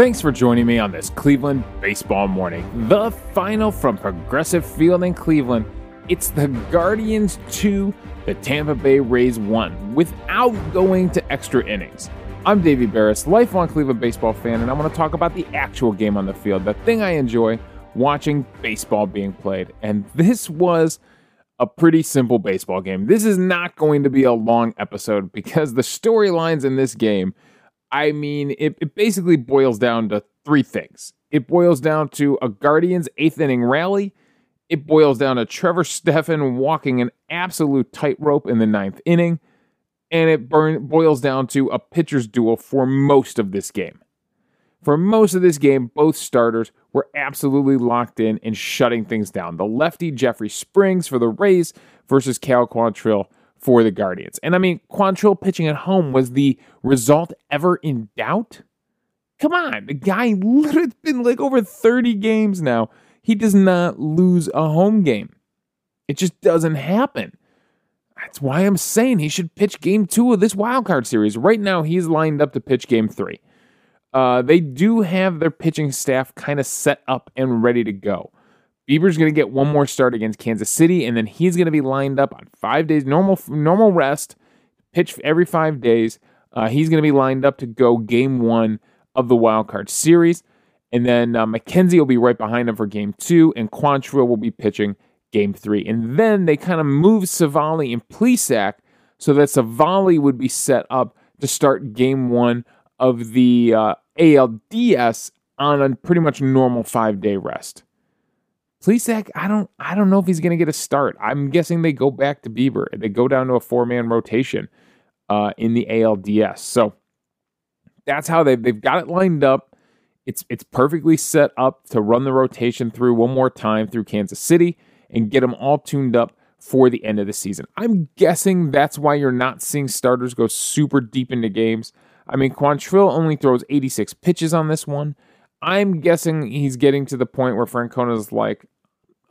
Thanks for joining me on this Cleveland baseball morning. The final from Progressive Field in Cleveland. It's the Guardians 2, the Tampa Bay Rays 1, without going to extra innings. I'm Davey Berris, lifelong Cleveland baseball fan, and I want to talk about the actual game on the field, the thing I enjoy watching baseball being played. And this was a pretty simple baseball game. This is not going to be a long episode because the storylines in this game I mean, it, it basically boils down to three things. It boils down to a Guardians eighth inning rally. It boils down to Trevor Stephan walking an absolute tightrope in the ninth inning. And it burn, boils down to a pitcher's duel for most of this game. For most of this game, both starters were absolutely locked in and shutting things down. The lefty Jeffrey Springs for the Rays versus Cal Quantrill for the Guardians. And I mean, Quantrill pitching at home was the result ever in doubt? Come on, the guy literally been like over 30 games now. He does not lose a home game. It just doesn't happen. That's why I'm saying he should pitch game two of this wild card series. Right now, he's lined up to pitch game three. Uh, they do have their pitching staff kind of set up and ready to go. Bieber's going to get one more start against Kansas City, and then he's going to be lined up on five days normal normal rest, pitch every five days. Uh, he's going to be lined up to go game one of the wild card series, and then uh, McKenzie will be right behind him for game two, and Quantrill will be pitching game three, and then they kind of move Civale and Plesac so that Civale would be set up to start game one of the uh, ALDS on a pretty much normal five day rest. Plesac, I don't I don't know if he's going to get a start. I'm guessing they go back to Bieber. They go down to a four man rotation uh, in the ALDS. So that's how they've they've got it lined up. It's it's perfectly set up to run the rotation through one more time through Kansas City and get them all tuned up for the end of the season. I'm guessing that's why you're not seeing starters go super deep into games. I mean, Quantrill only throws 86 pitches on this one. I'm guessing he's getting to the point where Francona's like,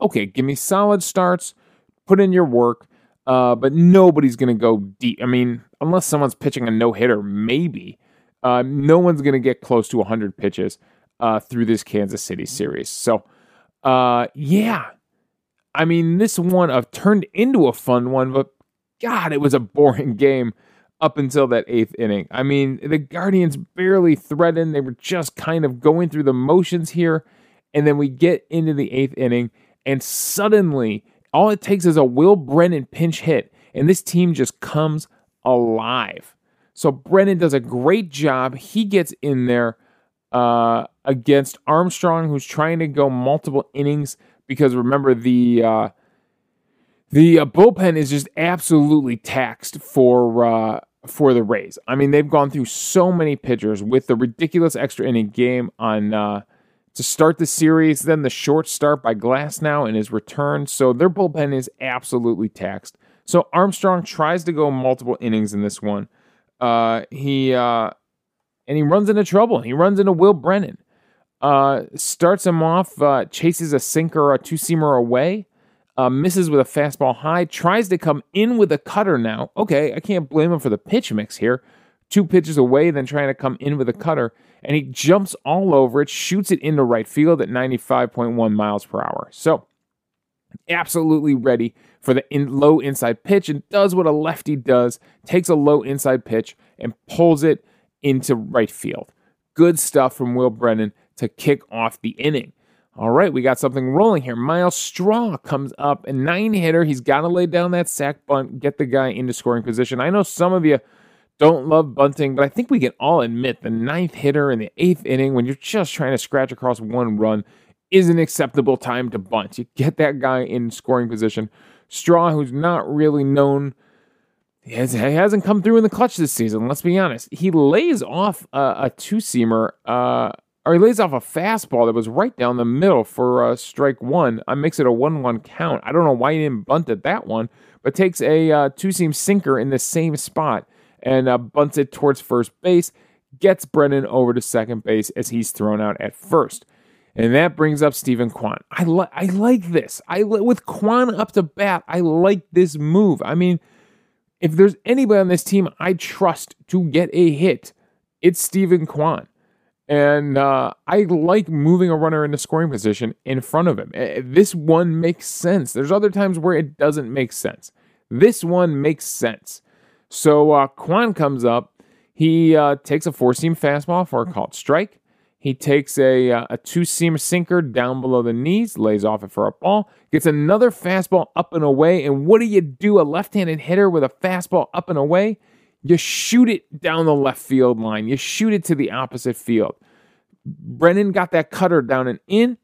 okay, give me solid starts, put in your work, uh, but nobody's going to go deep. I mean, unless someone's pitching a no hitter, maybe. Uh, no one's going to get close to 100 pitches uh, through this Kansas City series. So, uh, yeah. I mean, this one uh, turned into a fun one, but God, it was a boring game up until that eighth inning. I mean, the Guardians barely threatened. They were just kind of going through the motions here. And then we get into the eighth inning, and suddenly all it takes is a Will Brennan pinch hit, and this team just comes alive. So Brennan does a great job. He gets in there uh, against Armstrong, who's trying to go multiple innings because remember the uh, the uh, bullpen is just absolutely taxed for uh, for the Rays. I mean, they've gone through so many pitchers with the ridiculous extra inning game on uh, to start the series, then the short start by Glasnow in his return. So their bullpen is absolutely taxed. So Armstrong tries to go multiple innings in this one. Uh, he uh, and he runs into trouble. He runs into Will Brennan. Uh, starts him off, uh, chases a sinker, a two seamer away uh, misses with a fastball high, tries to come in with a cutter now. Okay, I can't blame him for the pitch mix here. Two pitches away, then trying to come in with a cutter, and he jumps all over it, shoots it into right field at 95.1 miles per hour. So, absolutely ready for the in, low inside pitch and does what a lefty does takes a low inside pitch and pulls it into right field. Good stuff from Will Brennan to kick off the inning. All right, we got something rolling here. Myles Straw comes up, a nine hitter. He's got to lay down that sac bunt, get the guy into scoring position. I know some of you don't love bunting, but I think we can all admit the ninth hitter in the eighth inning, when you're just trying to scratch across one run, is an acceptable time to bunt. You get that guy in scoring position. Straw, who's not really known, he, hasn't come through in the clutch this season. Let's be honest. He lays off a, a two seamer. Uh, or he lays off a fastball that was right down the middle for uh, strike one. I makes it a 1 1 count. I don't know why he didn't bunt at that one, but takes a uh, two seam sinker in the same spot and uh, bunts it towards first base, gets Brennan over to second base as he's thrown out at first. And that brings up Steven Kwan. I, li- I like this. I li- With Kwan up to bat, I like this move. I mean, if there's anybody on this team I trust to get a hit, it's Steven Kwan. And uh, I like moving a runner into scoring position in front of him. Eh, this one makes sense. There's other times where it doesn't make sense. This one makes sense. So uh, Kwan comes up. He uh, takes a four seam fastball for a called strike. He takes a, uh, a two seam sinker down below the knees, lays off it for a ball, gets another fastball up and away. And what do you do? A left handed hitter with a fastball up and away? You shoot it down the left field line. You shoot it to the opposite field. Brennan got that cutter down and in,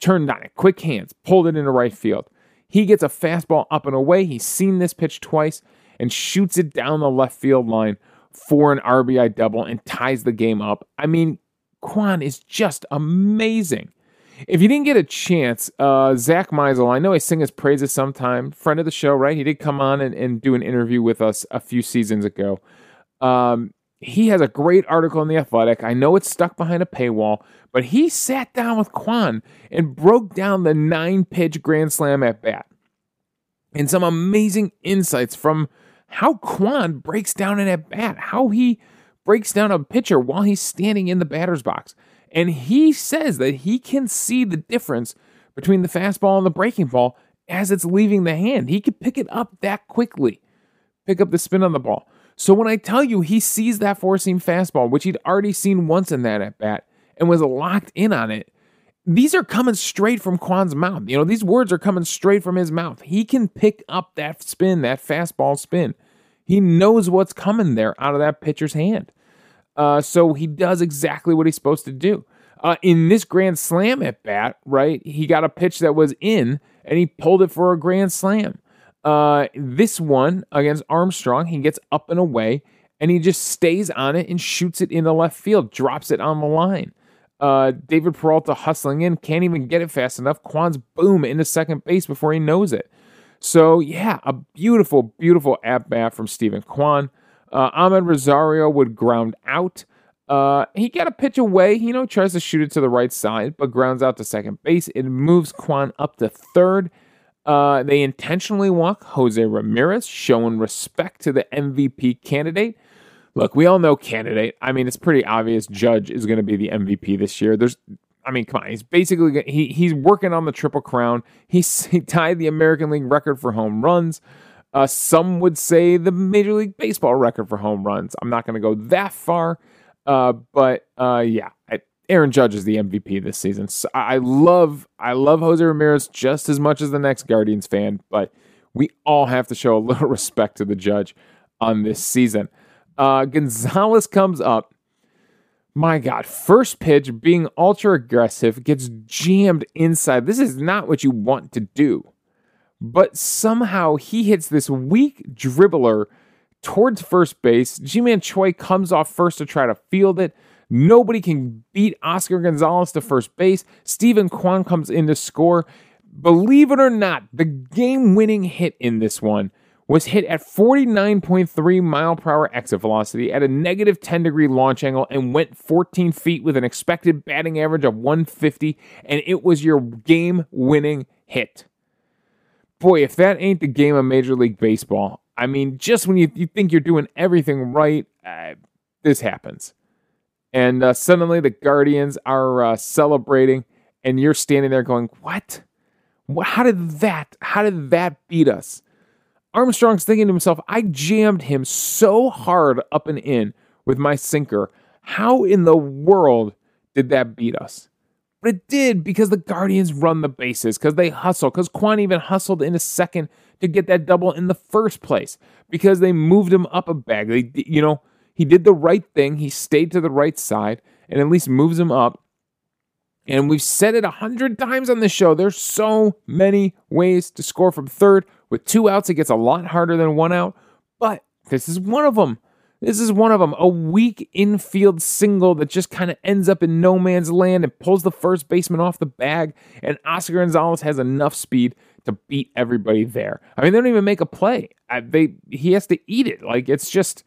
turned on it, quick hands, pulled it into right field. He gets a fastball up and away. He's seen this pitch twice and shoots it down the left field line for an RBI double and ties the game up. I mean, Kwan is just amazing. If you didn't get a chance, uh, Zack Meisel, I know I sing his praises sometime, friend of the show, right? He did come on and, and do an interview with us a few seasons ago. Um, he has a great article in The Athletic. I know it's stuck behind a paywall, but he sat down with Kwan and broke down the nine pitch grand slam at bat and some amazing insights from how Kwan breaks down an at bat, how he breaks down a pitcher while he's standing in the batter's box. And he says that he can see the difference between the fastball and the breaking ball as it's leaving the hand. He could pick it up that quickly, pick up the spin on the ball. So when I tell you he sees that four seam fastball, which he'd already seen once in that at bat and was locked in on it, these are coming straight from Kwan's mouth. You know, these words are coming straight from his mouth. He can pick up that spin, that fastball spin. He knows what's coming there out of that pitcher's hand. Uh, so he does exactly what he's supposed to do. Uh, in this grand slam at bat, right, he got a pitch that was in and he pulled it for a grand slam. Uh, this one against Armstrong, he gets up and away and he just stays on it and shoots it in the left field, drops it on the line. Uh, David Peralta hustling in, can't even get it fast enough. Kwan's boom into second base before he knows it. So, yeah, a beautiful, beautiful at bat from Steven Kwan. Uh, Amed Rosario would ground out. Uh, he got a pitch away, you know, tries to shoot it to the right side, but grounds out to second base. It moves Kwan up to third. Uh, they intentionally walk Jose Ramirez, showing respect to the MVP candidate. Look, we all know candidate. I mean, it's pretty obvious Judge is going to be the MVP this year. There's, I mean, come on, he's basically he he's working on the triple crown. He's, he tied the American League record for home runs. Uh, some would say the Major League Baseball record for home runs. I'm not going to go that far, uh, but uh, yeah, I, Aaron Judge is the MVP this season. So I love I love Jose Ramirez just as much as the next Guardians fan, but we all have to show a little respect to the Judge on this season. Uh, Gonzalez comes up. My God, first pitch being ultra aggressive gets jammed inside. This is not what you want to do but somehow he hits this weak dribbler towards first base. Ji-Man Choi comes off first to try to field it. Nobody can beat Oscar Gonzalez to first base. Steven Kwan comes in to score. Believe it or not, the game winning hit in this one was hit at 49.3 mile per hour exit velocity at a negative 10 degree launch angle and went 14 feet with an expected batting average of 150. And it was your game winning hit boy, if that ain't the game of Major League Baseball, I mean, just when you, you think you're doing everything right, uh, this happens. And uh, suddenly the Guardians are uh, celebrating, and you're standing there going, What? How did that? How did that beat us? Armstrong's thinking to himself, I jammed him so hard up and in with my sinker. How in the world did that beat us? It did because the Guardians run the bases, because they hustle, because Kwan even hustled in a second to get that double in the first place, because they moved him up a bag. They, you know, he did the right thing. He stayed to the right side and at least moves him up. And we've said it a hundred times on this show. There's so many ways to score from third. With two outs, it gets a lot harder than one out, but this is one of them. This is one of them. A weak infield single that just kind of ends up in no man's land and pulls the first baseman off the bag. And Oscar Gonzalez has enough speed to beat everybody there. I mean, they don't even make a play. I, they he has to eat it. Like it's just,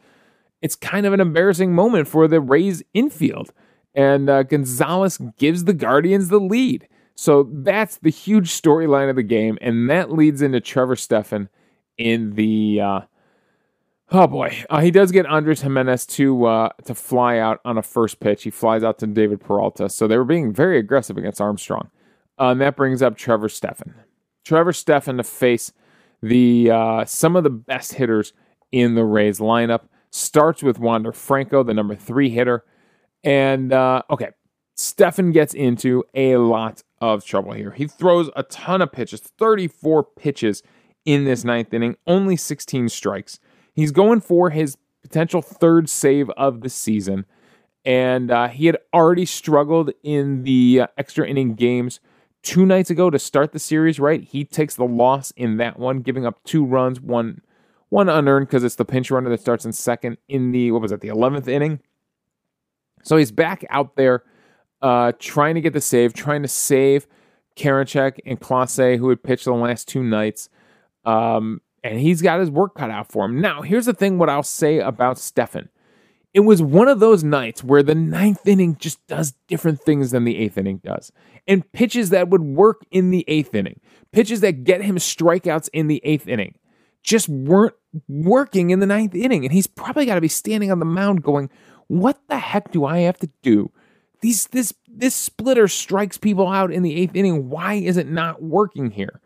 it's kind of an embarrassing moment for the Rays infield. And uh, Gonzalez gives the Guardians the lead. So that's the huge storyline of the game, and that leads into Trevor Stephan in the. Uh, Oh boy, uh, he does get Andres Gimenez to uh, to fly out on a first pitch. He flies out to David Peralta, so they were being very aggressive against Armstrong, uh, and that brings up Trevor Stephan. Trevor Stephan to face the uh, some of the best hitters in the Rays lineup. Starts with Wander Franco, the number three hitter, and uh, okay, Stephan gets into a lot of trouble here. He throws a ton of pitches, 34 pitches in this ninth inning, only 16 strikes. He's going for his potential third save of the season. And uh, he had already struggled in the uh, extra inning games two nights ago to start the series, right? He takes the loss in that one, giving up two runs, one one unearned because it's the pinch runner that starts in second in the what was it, the eleventh inning. So he's back out there uh, trying to get the save, trying to save Karinchak and Clase, who had pitched the last two nights. Um, and he's got his work cut out for him. Now, here's the thing what I'll say about Stephan. It was one of those nights where the ninth inning just does different things than the eighth inning does. And pitches that would work in the eighth inning, pitches that get him strikeouts in the eighth inning, just weren't working in the ninth inning. And he's probably got to be standing on the mound going, What the heck do I have to do? These this this splitter strikes people out in the eighth inning. Why is it not working here?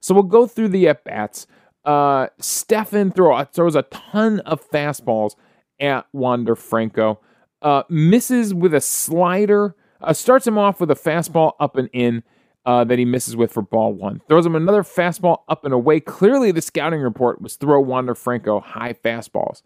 So we'll go through the at bats. Uh, Stephan throw, throws a ton of fastballs at Wander Franco. Uh, misses with a slider. Uh, starts him off with a fastball up and in uh, that he misses with for ball one. Throws him another fastball up and away. Clearly, the scouting report was throw Wander Franco high fastballs.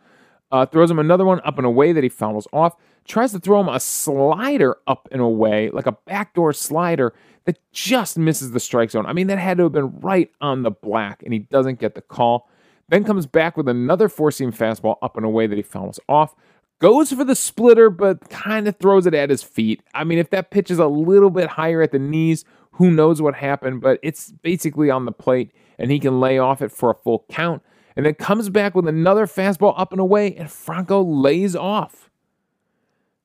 Uh, throws him another one up and away that he fouls off. Tries to throw him a slider up and away, like a backdoor slider that just misses the strike zone. I mean, that had to have been right on the black, and he doesn't get the call. Then comes back with another four seam fastball up and away that he fouls off. Goes for the splitter, but kind of throws it at his feet. I mean, if that pitch is a little bit higher at the knees, who knows what happened, but it's basically on the plate, and he can lay off it for a full count. And then comes back with another fastball up and away, and Franco lays off.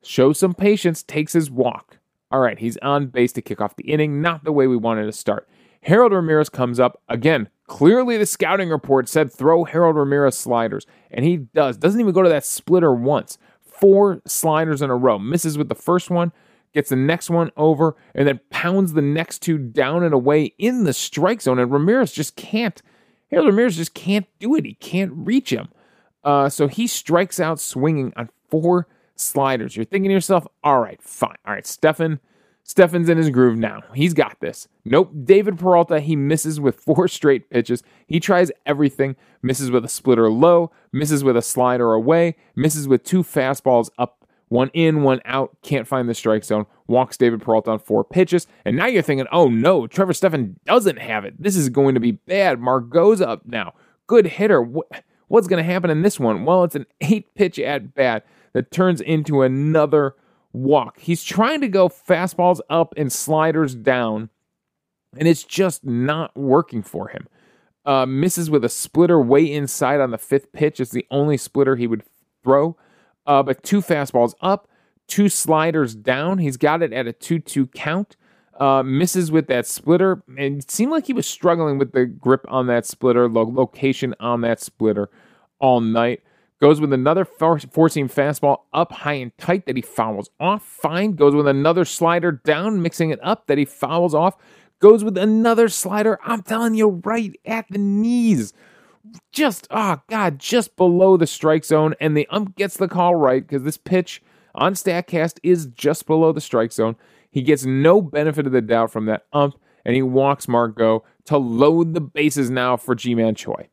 Shows some patience, takes his walk. All right, he's on base to kick off the inning, not the way we wanted to start. Harold Ramirez comes up. Again, clearly the scouting report said throw Harold Ramirez sliders, and he does. Doesn't even go to that splitter once. Four sliders in a row. Misses with the first one, gets the next one over, and then pounds the next two down and away in the strike zone. And Ramirez just can't. Harold Ramirez just can't do it. He can't reach him. Uh, so he strikes out swinging on four sliders. You're thinking to yourself, all right, fine. All right, Stephan. Stephan's in his groove now. He's got this. Nope. David Peralta, he misses with four straight pitches. He tries everything. Misses with a splitter low, misses with a slider away, misses with two fastballs up, one in, one out. Can't find the strike zone. Walks David Peralta on four pitches. And now you're thinking, oh no, Trevor Stephan doesn't have it. This is going to be bad. Margot's up now. Good hitter. What's going to happen in this one? Well, it's an eight pitch at bat that turns into another walk. He's trying to go fastballs up and sliders down, and it's just not working for him. Uh, misses with a splitter way inside on the fifth pitch. It's the only splitter he would throw. Uh, but two fastballs up, two sliders down. He's got it at a 2 2 count. Uh, misses with that splitter. And it seemed like he was struggling with the grip on that splitter, lo- location on that splitter all night. Goes with another four seam fastball up high and tight that he fouls off. Fine. Goes with another slider down, mixing it up that he fouls off. Goes with another slider. I'm telling you, right at the knees. Just, oh, God, just below the strike zone. And the ump gets the call right because this pitch on StatCast is just below the strike zone. He gets no benefit of the doubt from that ump, and he walks Margot to load the bases now for Ji-Man Choi.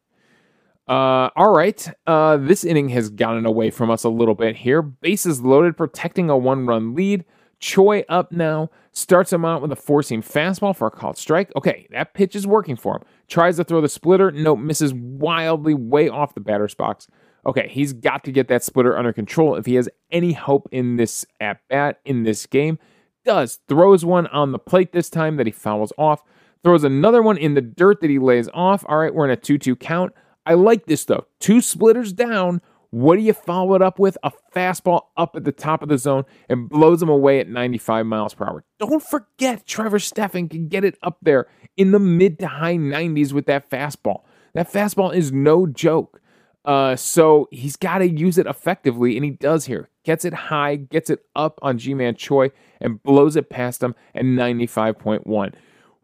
Uh, all right. Uh, this inning has gotten away from us a little bit here. Bases loaded, protecting a one run lead. Choi up now. Starts him out with a four seam fastball for a called strike. Okay, that pitch is working for him. Tries to throw the splitter. Nope, misses wildly way off the batter's box. Okay, he's got to get that splitter under control if he has any hope in this at bat, in this game. Does. Throws one on the plate this time that he fouls off. Throws another one in the dirt that he lays off. All right, we're in a 2 2 count. I like this though. Two splitters down. What do you follow it up with? A fastball up at the top of the zone and blows them away at 95 miles per hour. Don't forget, Trevor Stephan can get it up there in the mid to high 90s with that fastball. That fastball is no joke. Uh, so he's got to use it effectively, and he does here. Gets it high, gets it up on Ji-Man Choi, and blows it past him at 95.1.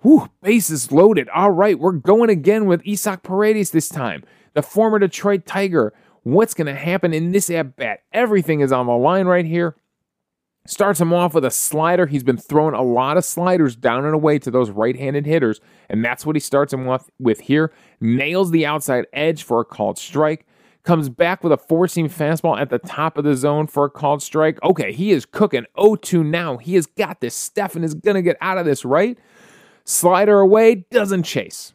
Whew, bases loaded. All right, we're going again with Isaac Paredes this time, the former Detroit Tiger. What's going to happen in this at bat? Everything is on the line right here. Starts him off with a slider. He's been throwing a lot of sliders down and away to those right handed hitters, and that's what he starts him with, with here. Nails the outside edge for a called strike. Comes back with a four seam fastball at the top of the zone for a called strike. Okay, he is cooking 0 2 now. He has got this. Stephan is going to get out of this, right? Slider away, doesn't chase.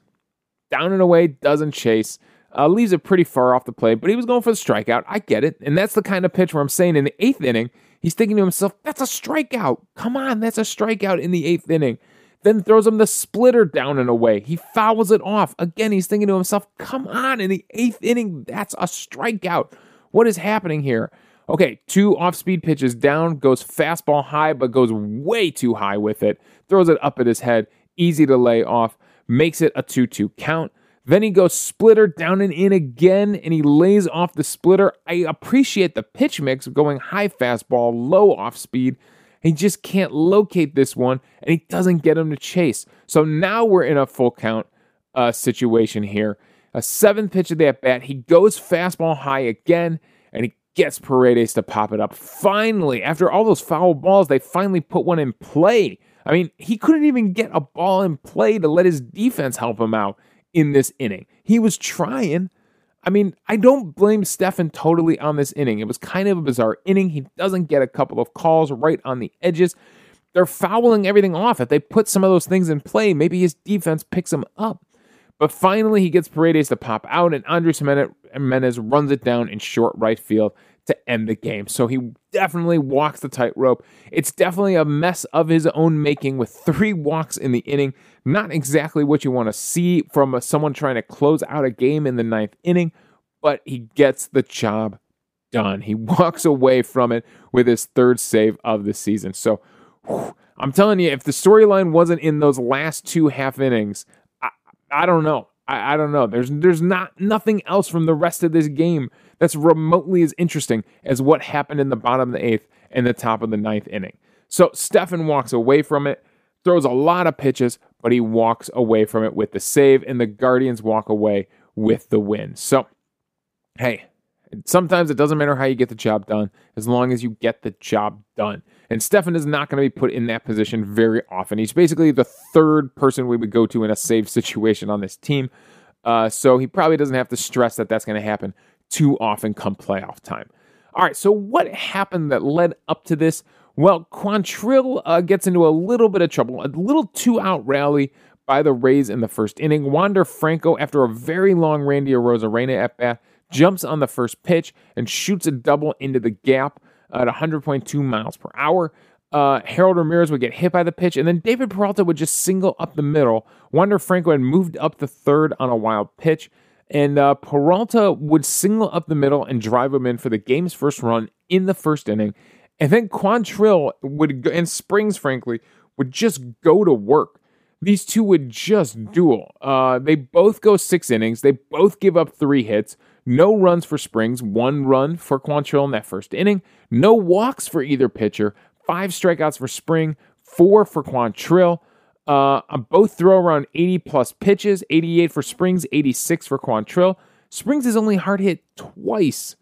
Down and away, doesn't chase. Uh, leaves it pretty far off the plate, but he was going for the strikeout. I get it. And that's the kind of pitch where I'm saying in the eighth inning, he's thinking to himself, that's a strikeout. Come on, that's a strikeout in the eighth inning. Then throws him the splitter down and away. He fouls it off. Again, he's thinking to himself, come on, in the eighth inning, that's a strikeout. What is happening here? Okay, two off speed pitches down, goes fastball high, but goes way too high with it. Throws it up at his head, easy to lay off, makes it a 2 2 count. Then he goes splitter down and in again, and he lays off the splitter. I appreciate the pitch mix going high fastball, low off speed. He just can't locate this one, and he doesn't get him to chase. So now we're in a full count uh, situation here. A seventh pitch of the at bat, he goes fastball high again, and he gets Paredes to pop it up. Finally, after all those foul balls, they finally put one in play. I mean, he couldn't even get a ball in play to let his defense help him out in this inning. He was trying. I mean, I don't blame Stephan totally on this inning. It was kind of a bizarre inning. He doesn't get a couple of calls right on the edges. They're fouling everything off. If they put some of those things in play, maybe his defense picks him up. But finally, he gets Paredes to pop out, and Andres Gimenez runs it down in short right field to end the game. So he definitely walks the tightrope. It's definitely a mess of his own making with three walks in the inning. Not exactly what you want to see from someone trying to close out a game in the ninth inning, but he gets the job done. He walks away from it with his third save of the season. So whew, I'm telling you, if the storyline wasn't in those last two half innings, I, I don't know. I, I don't know. There's there's not nothing else from the rest of this game that's remotely as interesting as what happened in the bottom of the eighth and the top of the ninth inning. So Stephan walks away from it, throws a lot of pitches, but he walks away from it with the save, and the Guardians walk away with the win. So, hey, sometimes it doesn't matter how you get the job done as long as you get the job done. And Stephan is not going to be put in that position very often. He's basically the third person we would go to in a save situation on this team. Uh, so he probably doesn't have to stress that that's going to happen too often come playoff time. All right, so what happened that led up to this? Well, Quantrill uh, gets into a little bit of trouble, a little two out rally by the Rays in the first inning. Wander Franco, after a very long Randy Arozarena at bat, jumps on the first pitch and shoots a double into the gap at 100.2 miles per hour. Uh, Harold Ramirez would get hit by the pitch, and then David Peralta would just single up the middle. Wander Franco had moved up the third on a wild pitch. And uh, Peralta would single up the middle and drive him in for the game's first run in the first inning. And then Quantrill would, go, and Springs, frankly, would just go to work. These two would just duel. Uh, they both go six innings. They both give up three hits. No runs for Springs, one run for Quantrill in that first inning. No walks for either pitcher. Five strikeouts for Spring, four for Quantrill. Uh, both throw around 80 plus pitches, 88 for Springs, 86 for Quantrill. Springs is only hard hit twice.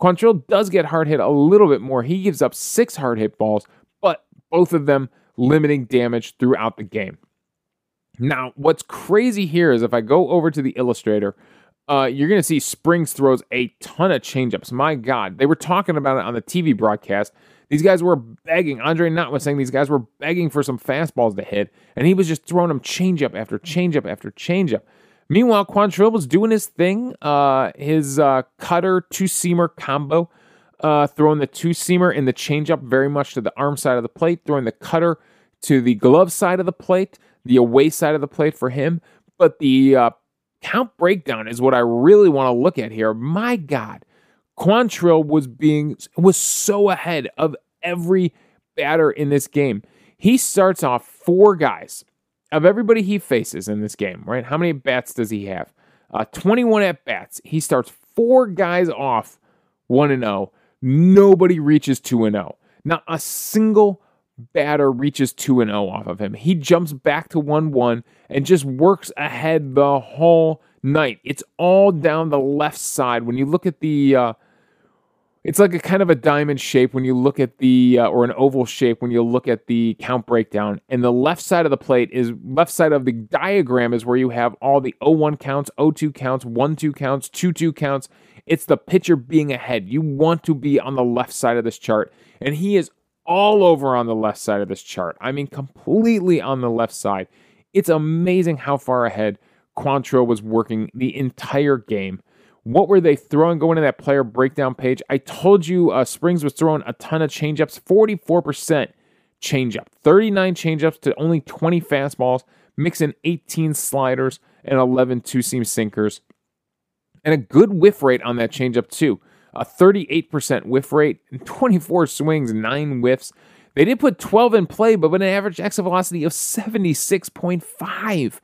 Quantrill does get hard hit a little bit more. He gives up six hard hit balls, but both of them limiting damage throughout the game. Now, what's crazy here is if I go over to the illustrator, uh, you're going to see Springs throws a ton of changeups. My God, they were talking about it on the TV broadcast. These guys were begging. Andre Knott was saying these guys were begging for some fastballs to hit, and he was just throwing them changeup after changeup after changeup. Meanwhile, Quantrill was doing his thing, uh, his uh, cutter two seamer combo, uh, throwing the two seamer and the changeup very much to the arm side of the plate, throwing the cutter to the glove side of the plate, the away side of the plate for him. But the uh, count breakdown is what I really want to look at here. My God, Quantrill was being was so ahead of every batter in this game. He starts off four guys of everybody he faces in this game, right? How many bats does he have? Uh, 21 at bats. He starts four guys off 1 and 0. Nobody reaches 2 and 0. Not a single batter reaches 2 and 0 off of him. He jumps back to 1-1 and just works ahead the whole night. It's all down the left side. When you look at the uh, it's like a kind of a diamond shape when you look at the uh, or an oval shape when you look at the count breakdown and the left side of the plate is left side of the diagram is where you have all the 01 counts 02 counts 1-2 counts 2-2 counts it's the pitcher being ahead you want to be on the left side of this chart and he is all over on the left side of this chart i mean completely on the left side it's amazing how far ahead Quantrill was working the entire game what were they throwing going to that player breakdown page? I told you uh, Springs was throwing a ton of changeups, 44% changeup, 39 changeups to only 20 fastballs, mixing 18 sliders and 11 two seam sinkers. And a good whiff rate on that changeup, too. A 38% whiff rate, and 24 swings, 9 whiffs. They did put 12 in play, but with an average exit velocity of 76.5.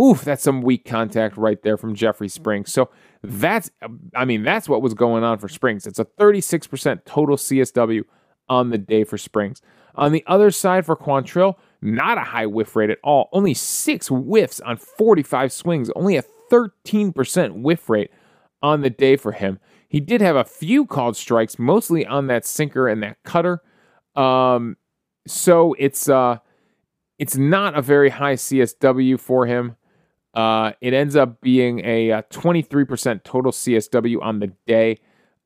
Oof, that's some weak contact right there from Jeffrey Springs. So that's, I mean, that's what was going on for Springs. It's a 36% total CSW on the day for Springs. On the other side for Quantrill, not a high whiff rate at all. Only six whiffs on 45 swings, only a 13% whiff rate on the day for him. He did have a few called strikes, mostly on that sinker and that cutter. Um, so it's uh, it's not a very high CSW for him. Uh, it ends up being a, a, uh, 23% total CSW on the day.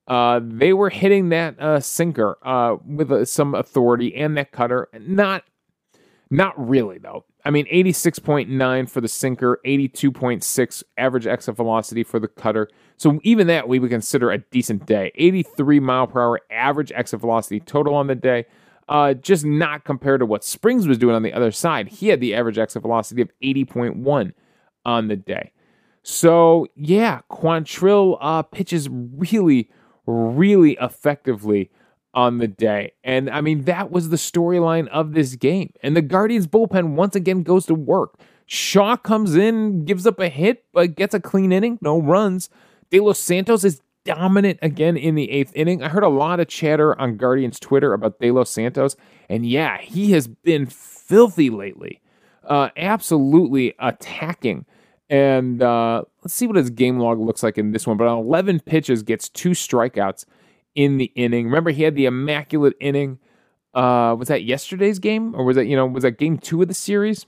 Uh, they were hitting that uh, sinker uh, with uh, some authority and that cutter. Not, not really though. I mean, 86.9 for the sinker, 82.6 average exit velocity for the cutter. So even that we would consider a decent day. 83 mile per hour average exit velocity total on the day. Uh, just not compared to what Springs was doing on the other side. He had the average exit velocity of 80.1 on the day. So, yeah, Quantrill uh, pitches really, really effectively on the day. And I mean, that was the storyline of this game. And the Guardians bullpen once again goes to work. Shaw comes in, gives up a hit, but gets a clean inning, no runs. De Los Santos is dominant again in the eighth inning. I heard a lot of chatter on Guardians Twitter about De Los Santos, and yeah, he has been filthy lately. Uh, absolutely attacking and uh, let's see what his game log looks like in this one. But on 11 pitches, gets two strikeouts in the inning. Remember, he had the immaculate inning. Uh, was that yesterday's game, or was that you know was that game two of the series?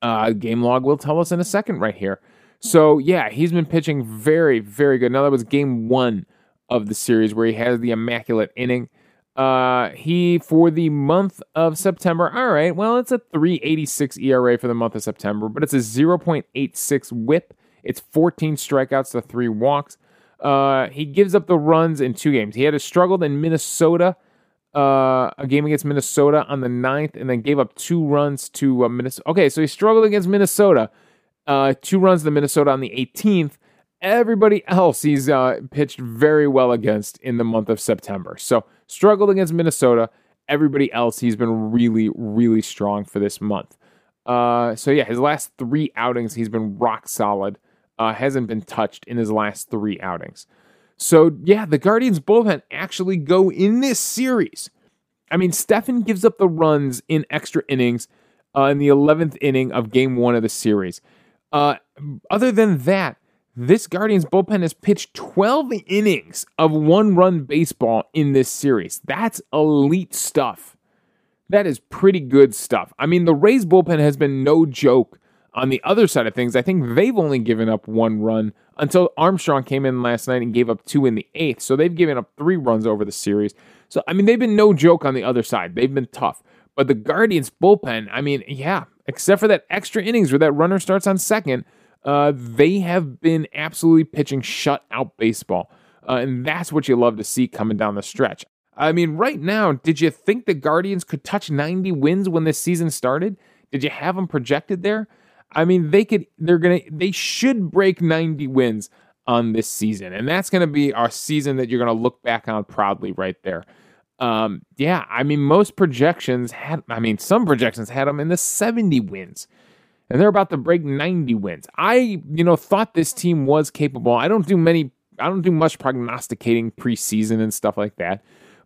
Uh, game log will tell us in a second, right here. So yeah, he's been pitching very, very good. Now that was game one of the series where he has the immaculate inning. Uh, he for the month of September. All right, well, it's a 3.86 ERA for the month of September, but it's a 0.86 WHIP. It's 14 strikeouts to three walks. Uh, he gives up the runs in two games. He had a struggle in Minnesota, uh, a game against Minnesota on the 9th, and then gave up two runs to uh, Minnesota. Okay, so he struggled against Minnesota, uh, two runs to Minnesota on the 18th. Everybody else he's uh, pitched very well against in the month of September. So struggled against Minnesota. Everybody else he's been really, really strong for this month. Uh, so yeah, his last three outings he's been rock solid. Uh, hasn't been touched in his last three outings. So yeah, the Guardians bullpen actually go in this series. I mean, Stephan gives up the runs in extra innings uh, in the 11th inning of Game One of the series. Uh, other than that, this Guardians bullpen has pitched 12 innings of one run baseball in this series. That's elite stuff. That is pretty good stuff. I mean, the Rays bullpen has been no joke on the other side of things. I think they've only given up one run until Armstrong came in last night and gave up two in the eighth. So they've given up three runs over the series. So, I mean, they've been no joke on the other side. They've been tough. But the Guardians bullpen, I mean, yeah, except for that extra innings where that runner starts on second, uh, they have been absolutely pitching shutout baseball. Uh, and that's what you love to see coming down the stretch. I mean, right now, did you think the Guardians could touch 90 wins when this season started? Did you have them projected there? I mean, they could, they're going to, they should break 90 wins on this season. And that's going to be our season that you're going to look back on proudly right there. Um, yeah, I mean, most projections had, I mean, some projections had them in the 70 wins and they're about to break 90 wins. I, you know, thought this team was capable. I don't do many I don't do much prognosticating preseason and stuff like that.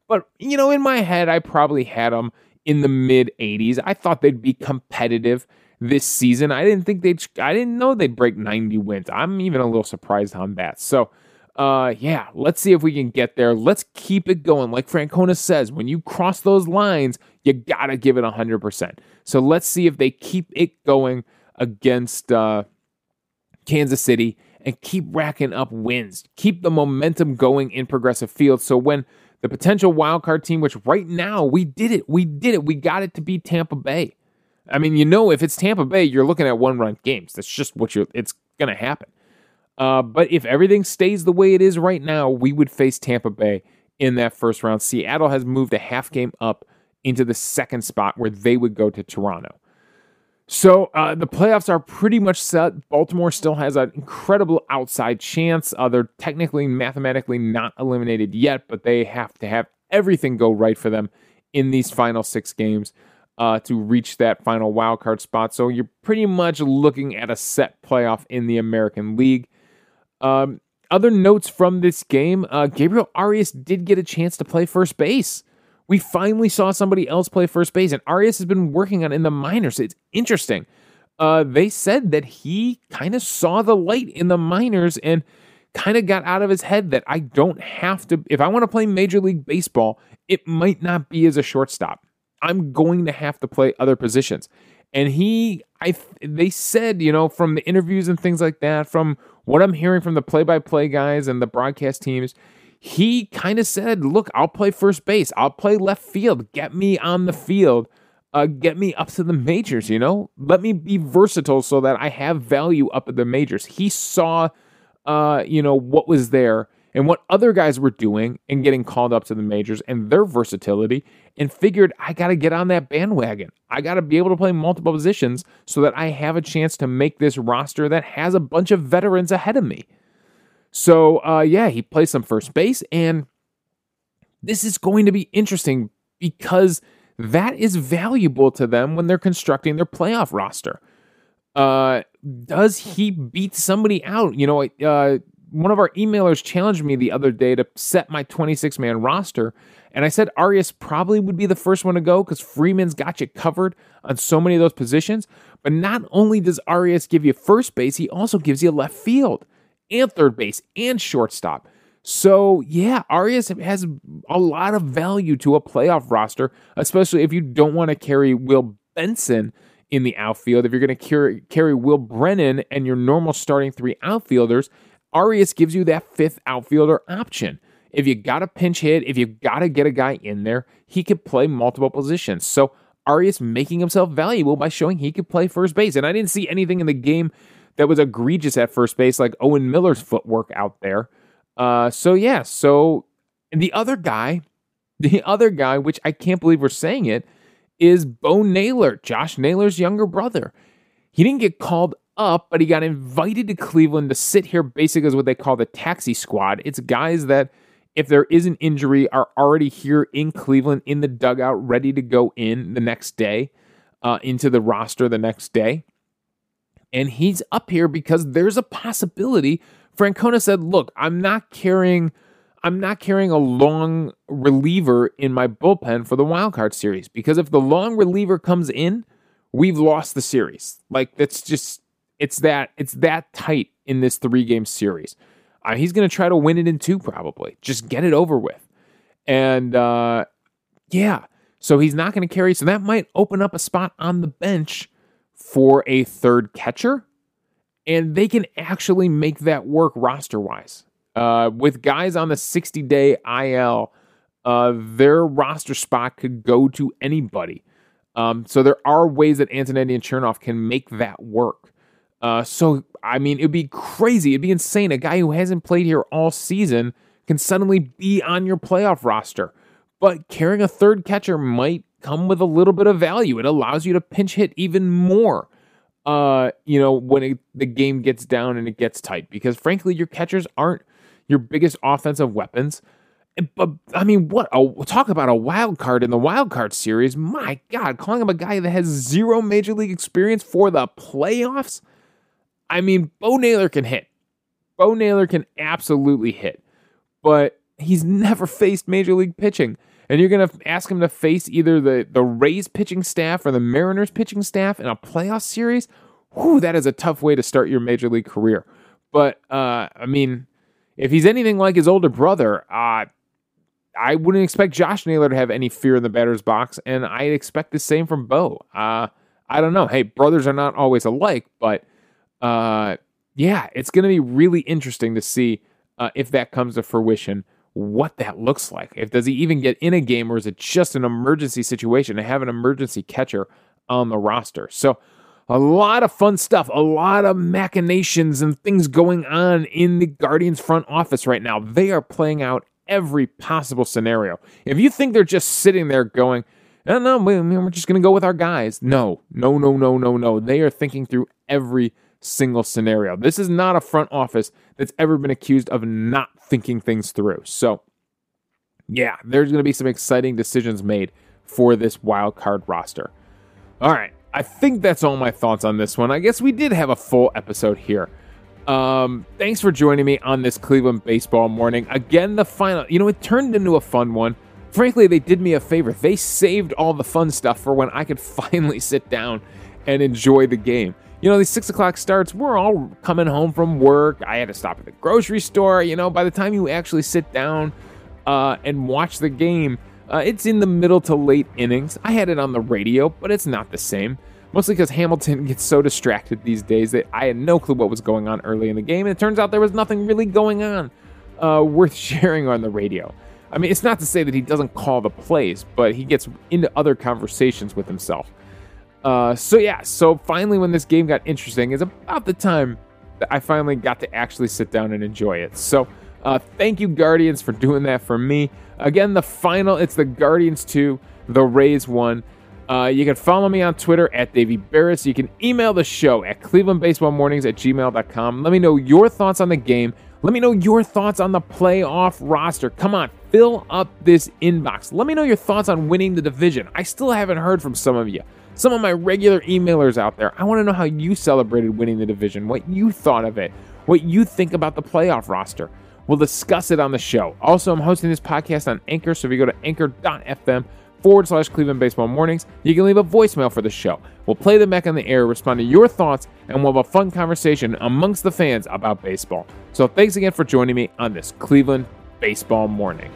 But you know, in my head, I probably had them in the mid 80s. I thought they'd be competitive this season. I didn't think they'd. I didn't know they'd break 90 wins. I'm even a little surprised on that. So, uh, yeah, let's see if we can get there. Let's keep it going. Like Francona says, when you cross those lines, you gotta give it 100%. So let's see if they keep it going against uh, Kansas City and keep racking up wins. Keep the momentum going in Progressive Field. So when the potential wildcard team, which right now we did it, we did it, we got it to be Tampa Bay. I mean, you know, if it's Tampa Bay, you're looking at one run games. That's just what you're. It's gonna happen. Uh, but if everything stays the way it is right now, we would face Tampa Bay in that first round. Seattle has moved a half game up into the second spot where they would go to Toronto. So uh, the playoffs are pretty much set. Baltimore still has an incredible outside chance. Uh, they're technically, mathematically not eliminated yet, but they have to have everything go right for them in these final six games uh, to reach that final wild card spot. So you're pretty much looking at a set playoff in the American League. Um, other notes from this game uh, Gabriel Arias did get a chance to play first base. We finally saw somebody else play first base, and Arias has been working on in the minors. It's interesting. Uh, they said that he kind of saw the light in the minors and kind of got out of his head that I don't have to, if I want to play Major League Baseball, it might not be as a shortstop. I'm going to have to play other positions. And he, I, they said, you know, from the interviews and things like that, from what I'm hearing from the play-by-play guys and the broadcast teams, he kind of said, "Look, I'll play first base. I'll play left field. Get me on the field. Uh, get me up to the majors. You know, let me be versatile so that I have value up at the majors." He saw, uh, you know, what was there and what other guys were doing and getting called up to the majors and their versatility and figured I got to get on that bandwagon. I got to be able to play multiple positions so that I have a chance to make this roster that has a bunch of veterans ahead of me. So, uh, yeah, he plays some first base, and this is going to be interesting because that is valuable to them when they're constructing their playoff roster. Uh, does he beat somebody out? You know, uh, one of our emailers challenged me the other day to set my 26 man roster. And I said Arias probably would be the first one to go because Freeman's got you covered on so many of those positions. But not only does Arias give you first base, he also gives you left field and third base and shortstop. So, yeah, Arias has a lot of value to a playoff roster, especially if you don't want to carry Will Benson in the outfield. If you're going to carry, carry Will Brennan and your normal starting three outfielders, Arias gives you that fifth outfielder option. If you got a pinch hit, if you got to get a guy in there, he could play multiple positions. So Arias making himself valuable by showing he could play first base. And I didn't see anything in the game that was egregious at first base, like Owen Miller's footwork out there. Uh, so yeah, so and the other guy, the other guy, which I can't believe we're saying it, is Bo Naylor, Josh Naylor's younger brother. He didn't get called up, but he got invited to Cleveland to sit here basically as what they call the taxi squad. It's guys that, if there is an injury, are already here in Cleveland in the dugout, ready to go in the next day, uh, into the roster the next day. And he's up here because there's a possibility. Francona said, look, I'm not carrying. I'm not carrying a long reliever in my bullpen for the wild card series because if the long reliever comes in, we've lost the series. Like that's just it's that it's that tight in this three game series. Uh, he's going to try to win it in two, probably. Just get it over with. And uh, yeah, so he's not going to carry. So that might open up a spot on the bench for a third catcher. And they can actually make that work roster wise. Uh, with guys on the 60 day IL, uh, their roster spot could go to anybody. Um, so there are ways that Antonetti and Chernoff can make that work. Uh, so, I mean, it'd be crazy. It'd be insane. A guy who hasn't played here all season can suddenly be on your playoff roster. But carrying a third catcher might come with a little bit of value. It allows you to pinch hit even more, uh, you know, when it, the game gets down and it gets tight. Because frankly, your catchers aren't your biggest offensive weapons. But I mean, what? A, talk about a wild card in the wild card series. My God, calling him a guy that has zero major league experience for the playoffs. I mean, Bo Naylor can hit, Bo Naylor can absolutely hit, but he's never faced major league pitching. And you're going to ask him to face either the, the Rays pitching staff or the Mariners pitching staff in a playoff series? Whew, that is a tough way to start your major league career. But, uh, I mean, if he's anything like his older brother, uh, I wouldn't expect Josh Naylor to have any fear in the batter's box, and I expect the same from Bo. Uh, I don't know. Hey, brothers are not always alike, but uh, yeah, it's going to be really interesting to see uh, if that comes to fruition. What that looks like. If does he even get in a game, or is it just an emergency situation to have an emergency catcher on the roster? So, a lot of fun stuff, a lot of machinations and things going on in the Guardians front office right now. They are playing out every possible scenario. If you think they're just sitting there going, no, no, we're just going to go with our guys. No, no, no, no, no, no. They are thinking through every single scenario. This is not a front office that's ever been accused of not thinking things through. So, yeah, there's going to be some exciting decisions made for this wild card roster. All right, I think that's all my thoughts on this one. I guess we did have a full episode here. Um, thanks for joining me on this Cleveland baseball morning. Again, the final, you know, it turned into a fun one. Frankly, they did me a favor. They saved all the fun stuff for when I could finally sit down and enjoy the game you know, these six o'clock starts, we're all coming home from work. I had to stop at the grocery store. You know, by the time you actually sit down uh, and watch the game, uh, it's in the middle to late innings. I had it on the radio, but it's not the same. Mostly because Hamilton gets so distracted these days that I had no clue what was going on early in the game. And it turns out there was nothing really going on uh, worth sharing on the radio. I mean, it's not to say that he doesn't call the plays, but he gets into other conversations with himself. Uh, so yeah, so finally, when this game got interesting, is about the time that I finally got to actually sit down and enjoy it. So uh, thank you, Guardians, for doing that for me. Again, the final, it's the Guardians 2, the Rays 1. Uh, you can follow me on Twitter at Davey Berris. You can email the show at clevelandbaseballmornings at gmail.com. Let me know your thoughts on the game. Let me know your thoughts on the playoff roster. Come on, fill up this inbox. Let me know your thoughts on winning the division. I still haven't heard from some of you some of my regular emailers out there. I want to know how you celebrated winning the division, what you thought of it, what you think about the playoff roster. We'll discuss it on the show. Also, I'm hosting this podcast on Anchor, so if you go to anchor.fm forward slash Cleveland Baseball Mornings, you can leave a voicemail for the show. We'll play them back on the air, respond to your thoughts, and we'll have a fun conversation amongst the fans about baseball. So thanks again for joining me on this Cleveland Baseball Morning.